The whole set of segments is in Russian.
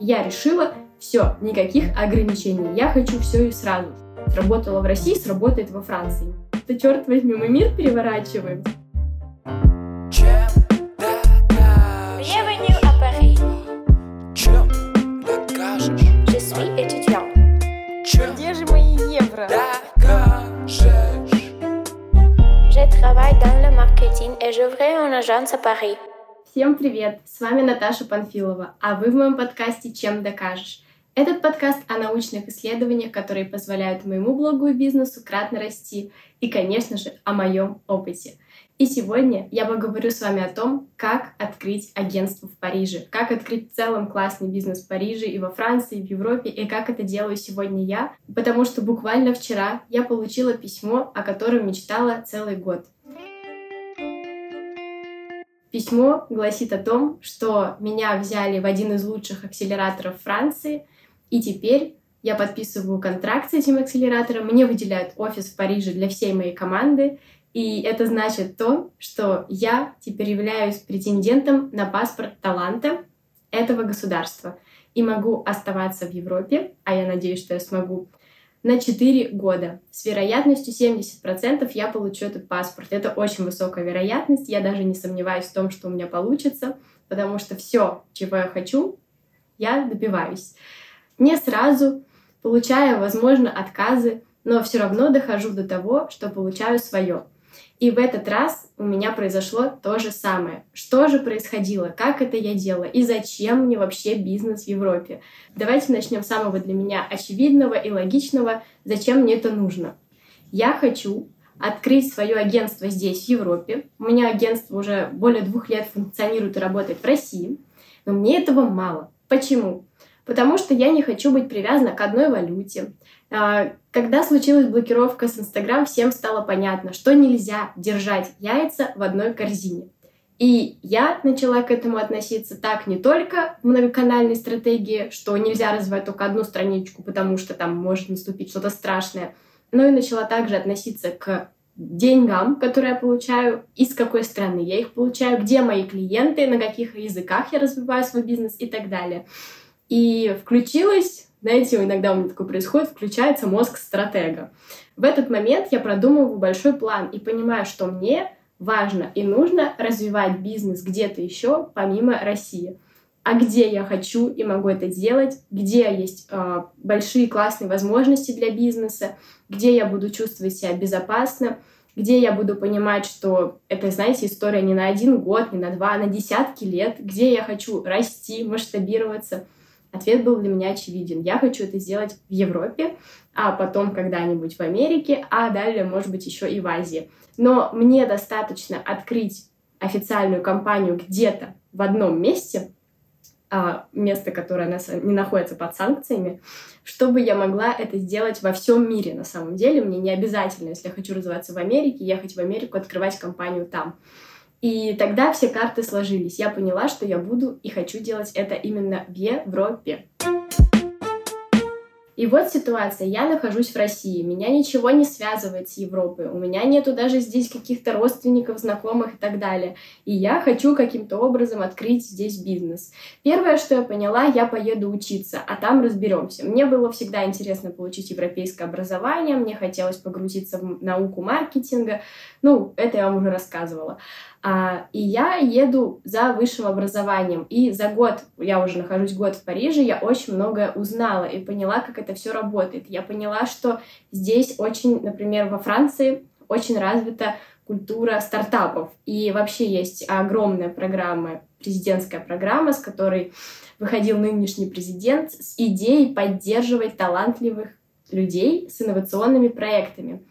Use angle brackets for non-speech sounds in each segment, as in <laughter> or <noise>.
Я решила, все, никаких ограничений, я хочу все и сразу. Сработало в России, сработает во Франции. Да черт возьми, мы мир переворачиваем. Je. Где же мои евро? Je travaille dans le marketing et j'ouvrais une agence à Paris. Всем привет! С вами Наташа Панфилова, а вы в моем подкасте «Чем докажешь?». Этот подкаст о научных исследованиях, которые позволяют моему блогу и бизнесу кратно расти, и, конечно же, о моем опыте. И сегодня я поговорю с вами о том, как открыть агентство в Париже, как открыть в целом классный бизнес в Париже и во Франции, и в Европе, и как это делаю сегодня я, потому что буквально вчера я получила письмо, о котором мечтала целый год. Письмо гласит о том, что меня взяли в один из лучших акселераторов Франции, и теперь я подписываю контракт с этим акселератором, мне выделяют офис в Париже для всей моей команды, и это значит то, что я теперь являюсь претендентом на паспорт таланта этого государства и могу оставаться в Европе, а я надеюсь, что я смогу, на 4 года. С вероятностью 70% я получу этот паспорт. Это очень высокая вероятность. Я даже не сомневаюсь в том, что у меня получится, потому что все, чего я хочу, я добиваюсь. Не сразу, получая, возможно, отказы, но все равно дохожу до того, что получаю свое. И в этот раз у меня произошло то же самое. Что же происходило? Как это я делала? И зачем мне вообще бизнес в Европе? Давайте начнем с самого для меня очевидного и логичного. Зачем мне это нужно? Я хочу открыть свое агентство здесь, в Европе. У меня агентство уже более двух лет функционирует и работает в России. Но мне этого мало. Почему? Потому что я не хочу быть привязана к одной валюте. А, когда случилась блокировка с Инстаграм, всем стало понятно, что нельзя держать яйца в одной корзине. И я начала к этому относиться так не только в многоканальной стратегии, что нельзя развивать только одну страничку, потому что там может наступить что-то страшное, но и начала также относиться к деньгам, которые я получаю, из какой страны я их получаю, где мои клиенты, на каких языках я развиваю свой бизнес и так далее. И включилась, знаете, иногда у меня такое происходит, включается мозг стратега. В этот момент я продумываю большой план и понимаю, что мне важно и нужно развивать бизнес где-то еще, помимо России. А где я хочу и могу это делать, где есть э, большие классные возможности для бизнеса, где я буду чувствовать себя безопасно, где я буду понимать, что это, знаете, история не на один год, не на два, а на десятки лет, где я хочу расти, масштабироваться — Ответ был для меня очевиден. Я хочу это сделать в Европе, а потом когда-нибудь в Америке, а далее, может быть, еще и в Азии. Но мне достаточно открыть официальную компанию где-то в одном месте, а, место, которое не находится под санкциями, чтобы я могла это сделать во всем мире на самом деле. Мне не обязательно, если я хочу развиваться в Америке, ехать в Америку, открывать компанию там. И тогда все карты сложились. Я поняла, что я буду и хочу делать это именно в Европе. И вот ситуация. Я нахожусь в России. Меня ничего не связывает с Европой. У меня нету даже здесь каких-то родственников, знакомых и так далее. И я хочу каким-то образом открыть здесь бизнес. Первое, что я поняла, я поеду учиться, а там разберемся. Мне было всегда интересно получить европейское образование. Мне хотелось погрузиться в науку маркетинга. Ну, это я вам уже рассказывала. А, и я еду за высшим образованием. И за год, я уже нахожусь год в Париже, я очень многое узнала и поняла, как это все работает. Я поняла, что здесь очень, например, во Франции очень развита культура стартапов. И вообще есть огромная программа, президентская программа, с которой выходил нынешний президент с идеей поддерживать талантливых людей с инновационными проектами.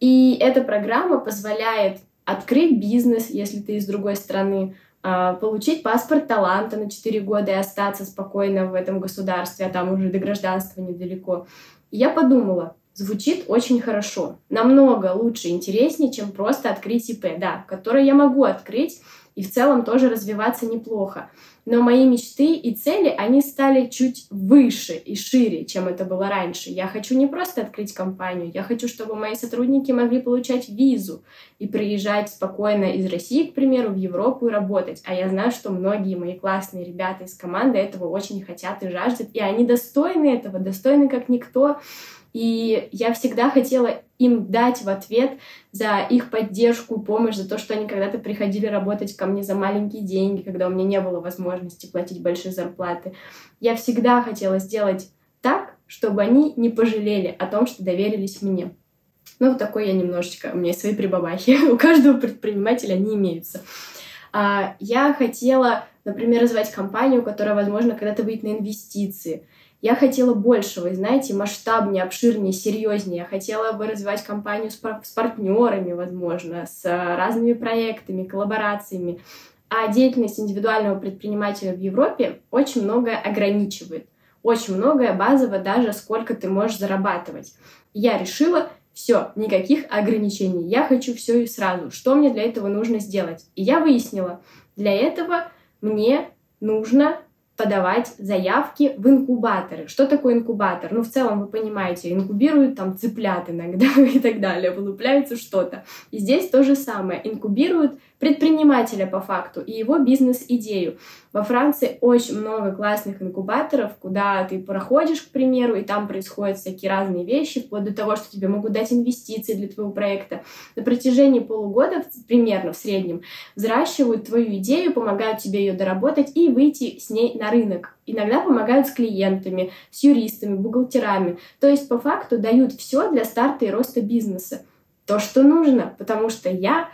И эта программа позволяет открыть бизнес, если ты из другой страны, а, получить паспорт таланта на 4 года и остаться спокойно в этом государстве, а там уже до гражданства недалеко. И я подумала, звучит очень хорошо, намного лучше, интереснее, чем просто открыть ИП, да, который я могу открыть, и в целом тоже развиваться неплохо. Но мои мечты и цели, они стали чуть выше и шире, чем это было раньше. Я хочу не просто открыть компанию, я хочу, чтобы мои сотрудники могли получать визу и приезжать спокойно из России, к примеру, в Европу и работать. А я знаю, что многие мои классные ребята из команды этого очень хотят и жаждут, и они достойны этого, достойны как никто. И я всегда хотела им дать в ответ за их поддержку, помощь, за то, что они когда-то приходили работать ко мне за маленькие деньги, когда у меня не было возможности платить большие зарплаты. Я всегда хотела сделать так, чтобы они не пожалели о том, что доверились мне. Ну, такой я немножечко, у меня есть свои прибабахи. <laughs> У каждого предпринимателя они имеются. А, я хотела, например, развивать компанию, которая, возможно, когда-то выйдет на инвестиции — я хотела большего, знаете, масштабнее, обширнее, серьезнее. Я хотела бы развивать компанию с, пар- с партнерами, возможно, с разными проектами, коллаборациями. А деятельность индивидуального предпринимателя в Европе очень многое ограничивает. Очень многое базово даже сколько ты можешь зарабатывать. я решила, все, никаких ограничений. Я хочу все и сразу. Что мне для этого нужно сделать? И я выяснила, для этого мне нужно подавать заявки в инкубаторы. Что такое инкубатор? Ну, в целом, вы понимаете, инкубируют там цыплят иногда <laughs> и так далее, вылупляется что-то. И здесь то же самое. Инкубируют предпринимателя по факту и его бизнес-идею. Во Франции очень много классных инкубаторов, куда ты проходишь, к примеру, и там происходят всякие разные вещи, вплоть до того, что тебе могут дать инвестиции для твоего проекта. На протяжении полугода, примерно в среднем, взращивают твою идею, помогают тебе ее доработать и выйти с ней на рынок. Иногда помогают с клиентами, с юристами, бухгалтерами. То есть по факту дают все для старта и роста бизнеса. То, что нужно, потому что я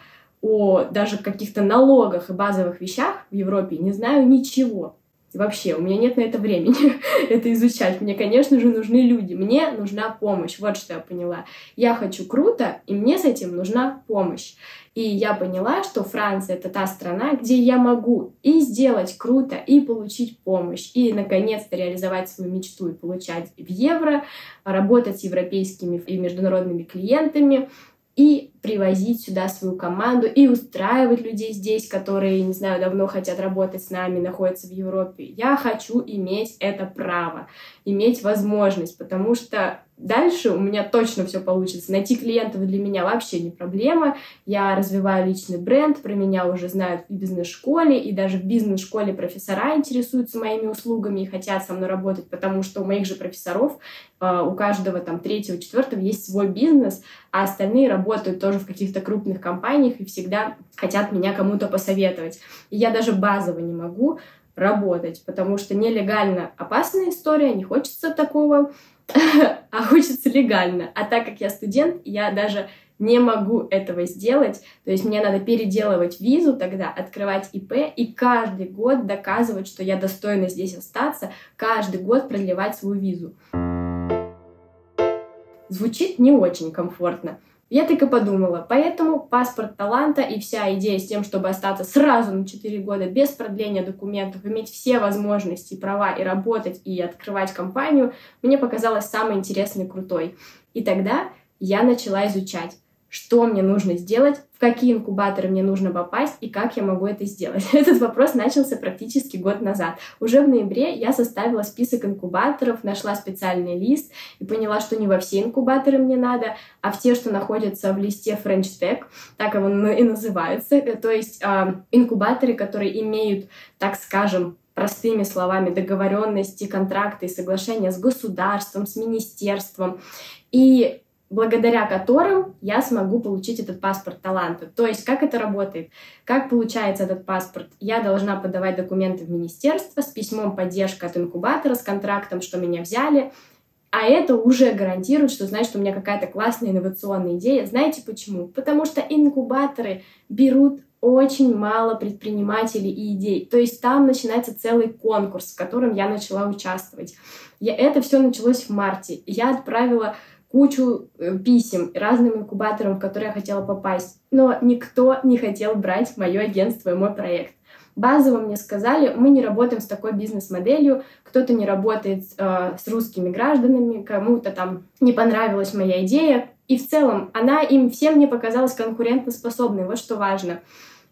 о даже каких-то налогах и базовых вещах в Европе не знаю ничего. Вообще, у меня нет на это времени <laughs> это изучать. Мне, конечно же, нужны люди. Мне нужна помощь. Вот что я поняла. Я хочу круто, и мне с этим нужна помощь. И я поняла, что Франция — это та страна, где я могу и сделать круто, и получить помощь, и, наконец-то, реализовать свою мечту и получать в евро, работать с европейскими и международными клиентами, и привозить сюда свою команду и устраивать людей здесь, которые, не знаю, давно хотят работать с нами, находятся в Европе. Я хочу иметь это право, иметь возможность, потому что дальше у меня точно все получится. Найти клиентов для меня вообще не проблема. Я развиваю личный бренд, про меня уже знают в бизнес-школе, и даже в бизнес-школе профессора интересуются моими услугами и хотят со мной работать, потому что у моих же профессоров, а, у каждого там третьего, четвертого есть свой бизнес, а остальные работают тоже в каких-то крупных компаниях и всегда хотят меня кому-то посоветовать. И я даже базово не могу работать, потому что нелегально опасная история, не хочется такого <laughs> а хочется легально. А так как я студент, я даже не могу этого сделать. То есть мне надо переделывать визу тогда, открывать ИП и каждый год доказывать, что я достойна здесь остаться, каждый год продлевать свою визу. Звучит не очень комфортно. Я так и подумала. Поэтому паспорт таланта и вся идея с тем, чтобы остаться сразу на 4 года без продления документов, иметь все возможности, права и работать, и открывать компанию, мне показалось самой интересной и крутой. И тогда я начала изучать что мне нужно сделать, какие инкубаторы мне нужно попасть и как я могу это сделать. <laughs> Этот вопрос начался практически год назад. Уже в ноябре я составила список инкубаторов, нашла специальный лист и поняла, что не во все инкубаторы мне надо, а в те, что находятся в листе French Spec, так его и называются, то есть э, инкубаторы, которые имеют, так скажем, простыми словами договоренности, контракты соглашения с государством, с министерством. И благодаря которым я смогу получить этот паспорт таланта. То есть как это работает? Как получается этот паспорт? Я должна подавать документы в министерство с письмом поддержки от инкубатора, с контрактом, что меня взяли, а это уже гарантирует, что значит, у меня какая-то классная инновационная идея. Знаете почему? Потому что инкубаторы берут очень мало предпринимателей и идей. То есть там начинается целый конкурс, в котором я начала участвовать. Я, это все началось в марте. Я отправила кучу э, писем разным инкубаторам, в которые я хотела попасть. Но никто не хотел брать мое агентство и мой проект. Базово мне сказали, мы не работаем с такой бизнес-моделью, кто-то не работает э, с русскими гражданами, кому-то там не понравилась моя идея. И в целом она им всем не показалась конкурентоспособной, вот что важно.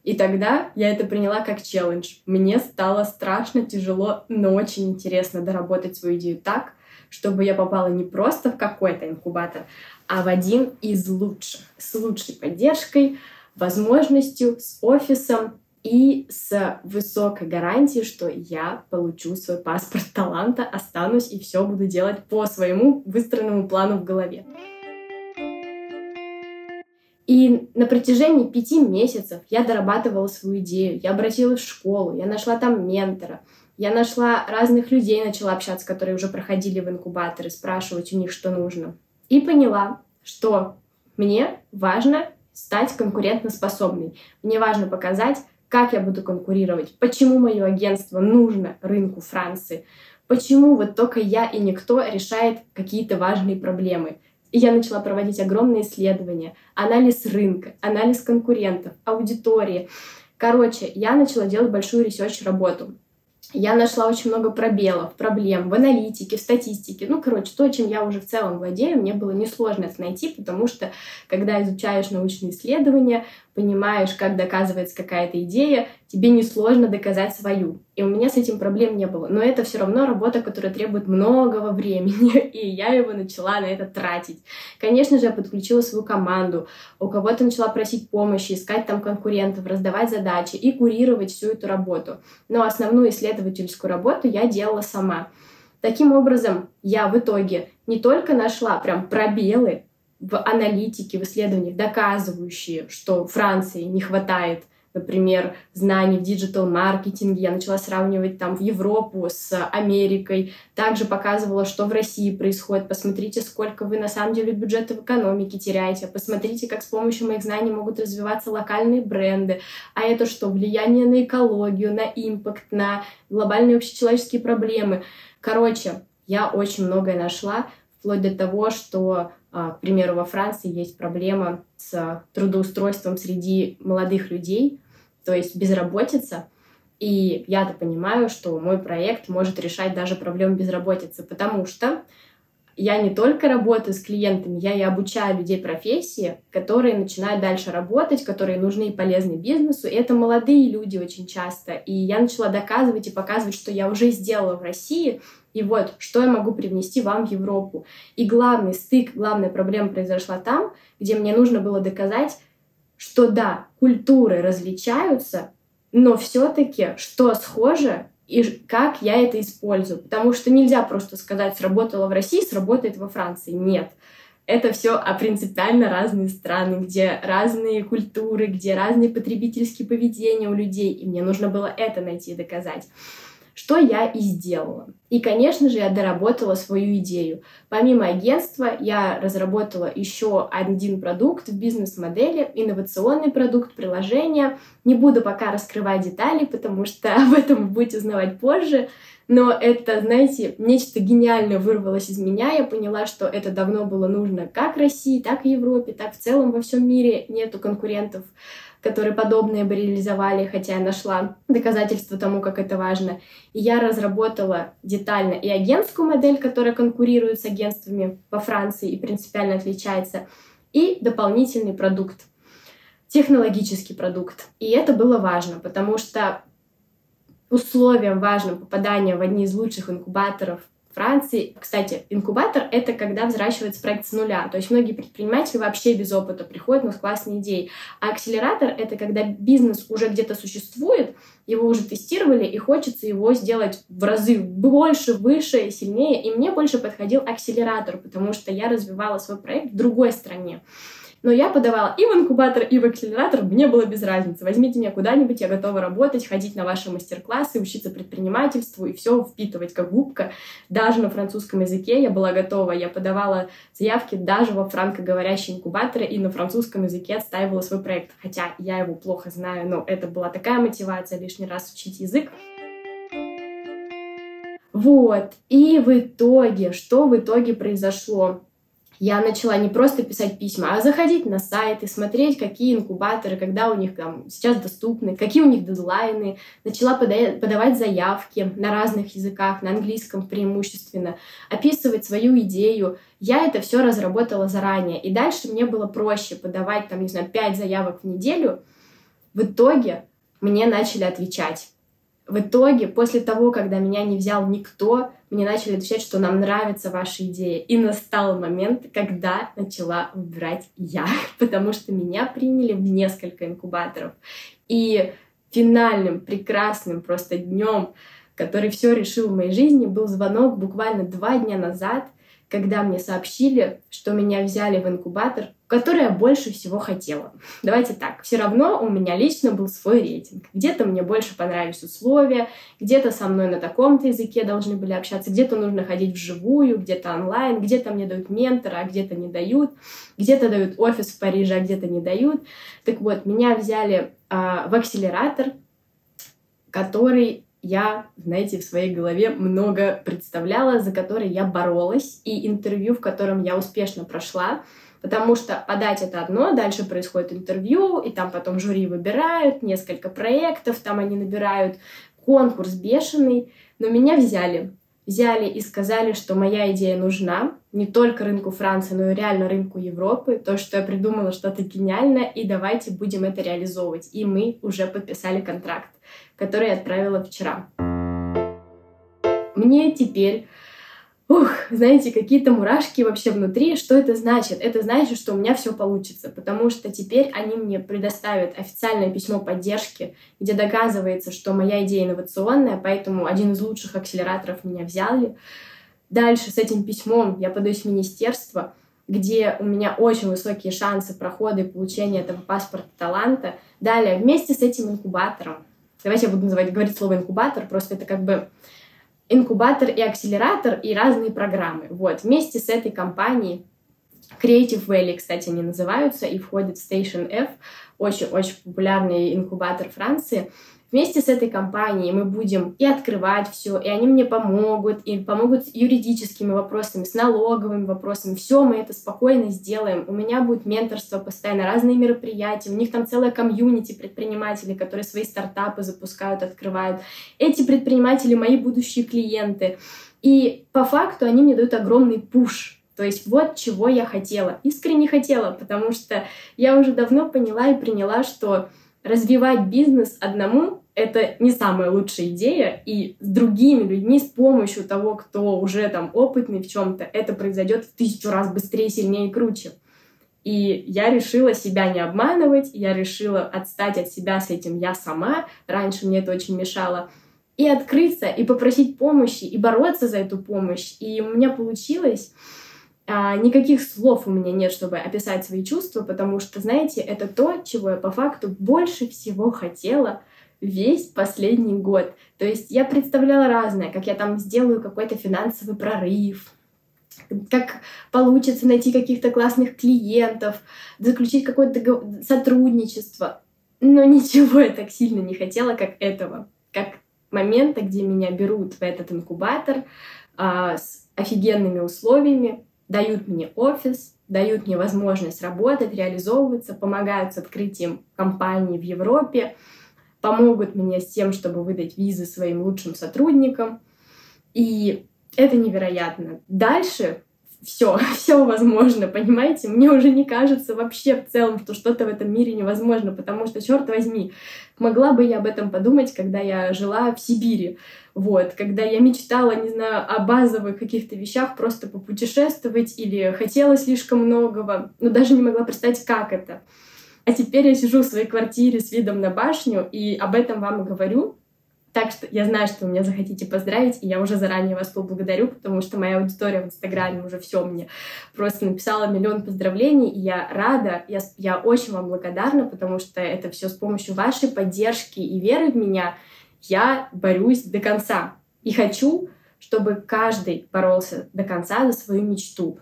И тогда я это приняла как челлендж. Мне стало страшно, тяжело, но очень интересно доработать свою идею так, чтобы я попала не просто в какой-то инкубатор, а в один из лучших, с лучшей поддержкой, возможностью, с офисом и с высокой гарантией, что я получу свой паспорт таланта, останусь и все буду делать по своему выстроенному плану в голове. И на протяжении пяти месяцев я дорабатывала свою идею, я обратилась в школу, я нашла там ментора, я нашла разных людей, начала общаться, которые уже проходили в инкубаторы, спрашивать у них, что нужно. И поняла, что мне важно стать конкурентоспособной. Мне важно показать, как я буду конкурировать, почему мое агентство нужно рынку Франции, почему вот только я и никто решает какие-то важные проблемы. И я начала проводить огромные исследования, анализ рынка, анализ конкурентов, аудитории. Короче, я начала делать большую ресерч-работу я нашла очень много пробелов, проблем в аналитике, в статистике. Ну, короче, то, чем я уже в целом владею, мне было несложно это найти, потому что, когда изучаешь научные исследования, понимаешь, как доказывается какая-то идея, тебе несложно доказать свою. И у меня с этим проблем не было. Но это все равно работа, которая требует многого времени, <laughs> и я его начала на это тратить. Конечно же, я подключила свою команду, у кого-то начала просить помощи, искать там конкурентов, раздавать задачи и курировать всю эту работу. Но основную исследовательскую работу я делала сама. Таким образом, я в итоге не только нашла прям пробелы в аналитике, в исследованиях, доказывающие, что Франции не хватает например, знаний в диджитал-маркетинге. Я начала сравнивать там в Европу с Америкой. Также показывала, что в России происходит. Посмотрите, сколько вы на самом деле бюджета в экономике теряете. Посмотрите, как с помощью моих знаний могут развиваться локальные бренды. А это что? Влияние на экологию, на импакт, на глобальные общечеловеческие проблемы. Короче, я очень многое нашла, вплоть до того, что к примеру, во Франции есть проблема с трудоустройством среди молодых людей, то есть безработица. И я-то понимаю, что мой проект может решать даже проблему безработицы, потому что я не только работаю с клиентами, я и обучаю людей профессии, которые начинают дальше работать, которые нужны и полезны бизнесу. И это молодые люди очень часто. И я начала доказывать и показывать, что я уже сделала в России, и вот, что я могу привнести вам в Европу. И главный стык, главная проблема произошла там, где мне нужно было доказать, что да, культуры различаются, но все-таки что схоже и как я это использую. Потому что нельзя просто сказать, сработало в России, сработает во Франции. Нет. Это все а принципиально разные страны, где разные культуры, где разные потребительские поведения у людей. И мне нужно было это найти и доказать что я и сделала. И, конечно же, я доработала свою идею. Помимо агентства, я разработала еще один продукт в бизнес-модели, инновационный продукт, приложение. Не буду пока раскрывать детали, потому что <laughs> об этом вы будете узнавать позже. Но это, знаете, нечто гениальное вырвалось из меня. Я поняла, что это давно было нужно как России, так и Европе, так в целом во всем мире нету конкурентов которые подобные бы реализовали, хотя я нашла доказательства тому, как это важно. И я разработала детально и агентскую модель, которая конкурирует с агентствами во Франции и принципиально отличается, и дополнительный продукт, технологический продукт. И это было важно, потому что условием важным попадания в одни из лучших инкубаторов Франции. Кстати, инкубатор — это когда взращивается проект с нуля. То есть многие предприниматели вообще без опыта приходят, но с классной идеей. А акселератор — это когда бизнес уже где-то существует, его уже тестировали, и хочется его сделать в разы больше, выше, сильнее. И мне больше подходил акселератор, потому что я развивала свой проект в другой стране. Но я подавала и в инкубатор, и в акселератор, мне было без разницы. Возьмите меня куда-нибудь, я готова работать, ходить на ваши мастер-классы, учиться предпринимательству и все впитывать как губка. Даже на французском языке я была готова. Я подавала заявки даже во франкоговорящие инкубаторы и на французском языке отстаивала свой проект. Хотя я его плохо знаю, но это была такая мотивация лишний раз учить язык. Вот. И в итоге, что в итоге произошло? Я начала не просто писать письма, а заходить на сайты, смотреть, какие инкубаторы, когда у них там сейчас доступны, какие у них дедлайны. Начала подавать заявки на разных языках, на английском преимущественно, описывать свою идею. Я это все разработала заранее. И дальше мне было проще подавать, там, не знаю, 5 заявок в неделю, В итоге мне начали отвечать. В итоге, после того, когда меня не взял никто, мне начали отвечать, что нам нравится ваша идея. И настал момент, когда начала выбирать я, <laughs> потому что меня приняли в несколько инкубаторов. И финальным, прекрасным просто днем, который все решил в моей жизни, был звонок буквально два дня назад — когда мне сообщили, что меня взяли в инкубатор, который я больше всего хотела. Давайте так, все равно у меня лично был свой рейтинг. Где-то мне больше понравились условия, где-то со мной на таком-то языке должны были общаться, где-то нужно ходить вживую, где-то онлайн, где-то мне дают ментора, а где-то не дают, где-то дают офис в Париже, а где-то не дают. Так вот, меня взяли а, в акселератор, который я, знаете, в своей голове много представляла, за которые я боролась, и интервью, в котором я успешно прошла, потому что подать это одно, дальше происходит интервью, и там потом жюри выбирают, несколько проектов, там они набирают конкурс бешеный, но меня взяли. Взяли и сказали, что моя идея нужна не только рынку Франции, но и реально рынку Европы. То, что я придумала что-то гениальное, и давайте будем это реализовывать. И мы уже подписали контракт который я отправила вчера. Мне теперь ух, знаете, какие-то мурашки вообще внутри. Что это значит? Это значит, что у меня все получится, потому что теперь они мне предоставят официальное письмо поддержки, где доказывается, что моя идея инновационная, поэтому один из лучших акселераторов меня взяли. Дальше с этим письмом я подаюсь в министерство, где у меня очень высокие шансы прохода и получения этого паспорта таланта. Далее, вместе с этим инкубатором Давайте я буду называть, говорить слово инкубатор, просто это как бы инкубатор и акселератор и разные программы. Вот, вместе с этой компанией Creative Valley, кстати, они называются, и входит Station F, очень-очень популярный инкубатор Франции. Вместе с этой компанией мы будем и открывать все, и они мне помогут, и помогут с юридическими вопросами, с налоговыми вопросами. Все мы это спокойно сделаем. У меня будет менторство постоянно, разные мероприятия. У них там целая комьюнити предпринимателей, которые свои стартапы запускают, открывают. Эти предприниматели мои будущие клиенты. И по факту они мне дают огромный пуш. То есть вот чего я хотела. Искренне хотела, потому что я уже давно поняла и приняла, что развивать бизнес одному это не самая лучшая идея, и с другими людьми, с помощью того, кто уже там опытный в чем-то, это произойдет в тысячу раз быстрее, сильнее и круче. И я решила себя не обманывать, я решила отстать от себя с этим я сама, раньше мне это очень мешало, и открыться, и попросить помощи, и бороться за эту помощь. И у меня получилось. А, никаких слов у меня нет, чтобы описать свои чувства, потому что, знаете, это то, чего я по факту больше всего хотела — весь последний год. То есть я представляла разное, как я там сделаю какой-то финансовый прорыв, как получится найти каких-то классных клиентов, заключить какое-то сотрудничество. Но ничего я так сильно не хотела, как этого. Как момента, где меня берут в этот инкубатор а, с офигенными условиями, дают мне офис, дают мне возможность работать, реализовываться, помогают с открытием компании в Европе, помогут мне с тем, чтобы выдать визы своим лучшим сотрудникам. И это невероятно. Дальше все, <laughs> все возможно, понимаете? Мне уже не кажется вообще в целом, что что-то в этом мире невозможно, потому что, черт возьми, могла бы я об этом подумать, когда я жила в Сибири, вот, когда я мечтала, не знаю, о базовых каких-то вещах, просто попутешествовать или хотела слишком многого, но даже не могла представить, как это. А теперь я сижу в своей квартире с видом на башню и об этом вам и говорю. Так что я знаю, что вы меня захотите поздравить, и я уже заранее вас поблагодарю, потому что моя аудитория в Инстаграме уже все мне просто написала миллион поздравлений, и я рада, я, я очень вам благодарна, потому что это все с помощью вашей поддержки и веры в меня я борюсь до конца. И хочу, чтобы каждый боролся до конца за свою мечту.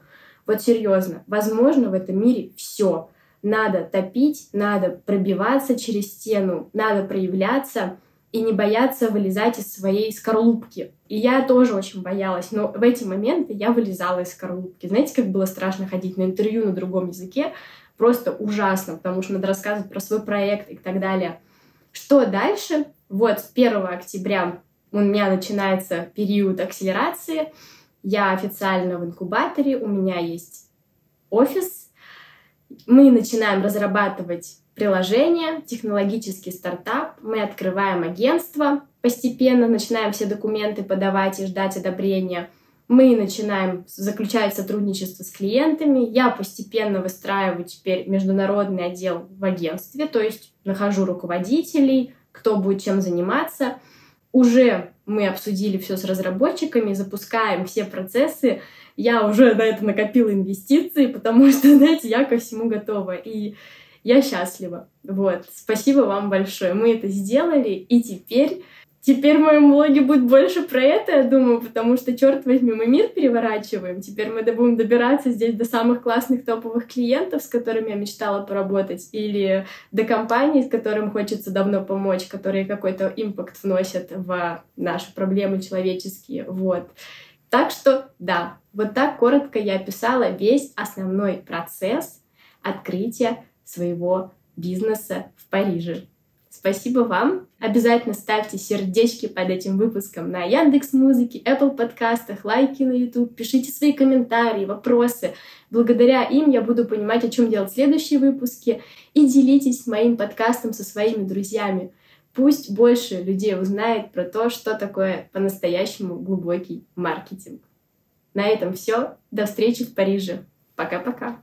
Вот серьезно, возможно в этом мире все надо топить, надо пробиваться через стену, надо проявляться и не бояться вылезать из своей скорлупки. И я тоже очень боялась, но в эти моменты я вылезала из скорлупки. Знаете, как было страшно ходить на интервью на другом языке? Просто ужасно, потому что надо рассказывать про свой проект и так далее. Что дальше? Вот с 1 октября у меня начинается период акселерации. Я официально в инкубаторе, у меня есть офис, мы начинаем разрабатывать приложение, технологический стартап. Мы открываем агентство постепенно, начинаем все документы подавать и ждать одобрения. Мы начинаем заключать сотрудничество с клиентами. Я постепенно выстраиваю теперь международный отдел в агентстве, то есть нахожу руководителей, кто будет чем заниматься. Уже мы обсудили все с разработчиками, запускаем все процессы. Я уже на это накопила инвестиции, потому что, <laughs> знаете, я ко всему готова. И я счастлива. Вот. Спасибо вам большое. Мы это сделали, и теперь Теперь в моем блоге будет больше про это, я думаю, потому что, черт возьми, мы мир переворачиваем. Теперь мы будем добираться здесь до самых классных топовых клиентов, с которыми я мечтала поработать, или до компаний, с которым хочется давно помочь, которые какой-то импакт вносят в наши проблемы человеческие. Вот. Так что, да, вот так коротко я описала весь основной процесс открытия своего бизнеса в Париже. Спасибо вам. Обязательно ставьте сердечки под этим выпуском на Яндекс Музыке, Apple подкастах, лайки на YouTube, пишите свои комментарии, вопросы. Благодаря им я буду понимать, о чем делать следующие выпуски. И делитесь моим подкастом со своими друзьями. Пусть больше людей узнает про то, что такое по-настоящему глубокий маркетинг. На этом все. До встречи в Париже. Пока-пока.